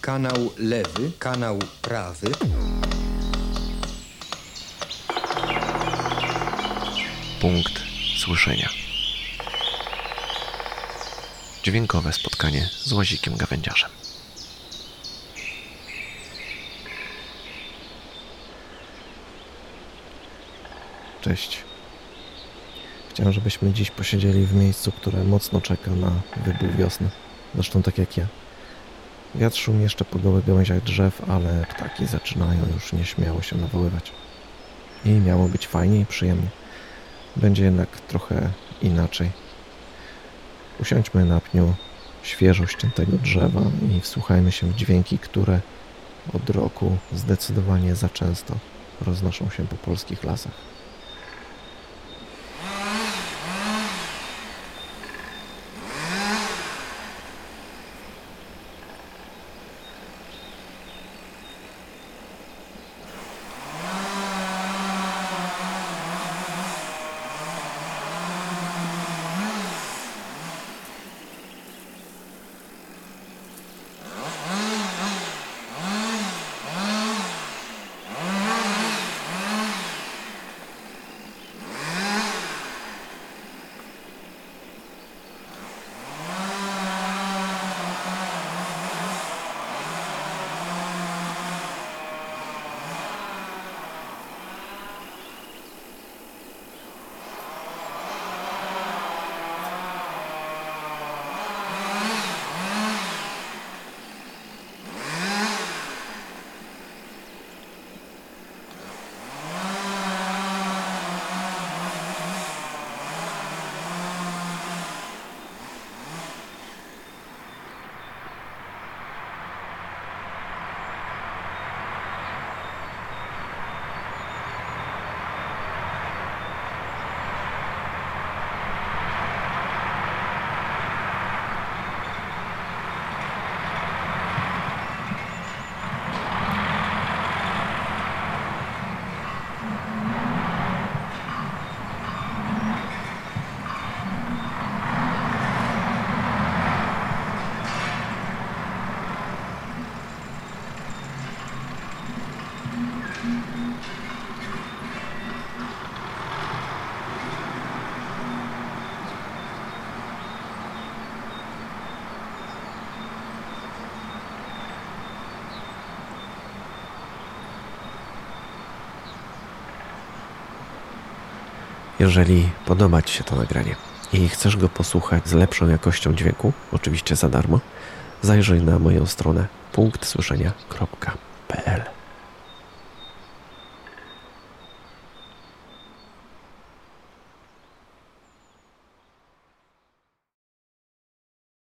kanał lewy, kanał prawy. Punkt słyszenia. Dźwiękowe spotkanie z łazikiem gawędziarzem. Cześć. Chciałem, żebyśmy dziś posiedzieli w miejscu, które mocno czeka na wybuch wiosny. Zresztą tak jak ja. Wiatr szumi jeszcze po gołych gałęziach drzew, ale ptaki zaczynają już nieśmiało się nawoływać. I miało być fajnie i przyjemnie. Będzie jednak trochę inaczej. Usiądźmy na pniu świeżo ściętego drzewa i wsłuchajmy się w dźwięki, które od roku zdecydowanie za często roznoszą się po polskich lasach. Jeżeli podoba Ci się to nagranie i chcesz go posłuchać z lepszą jakością dźwięku, oczywiście za darmo, zajrzyj na moją stronę punktsłyszenia.pl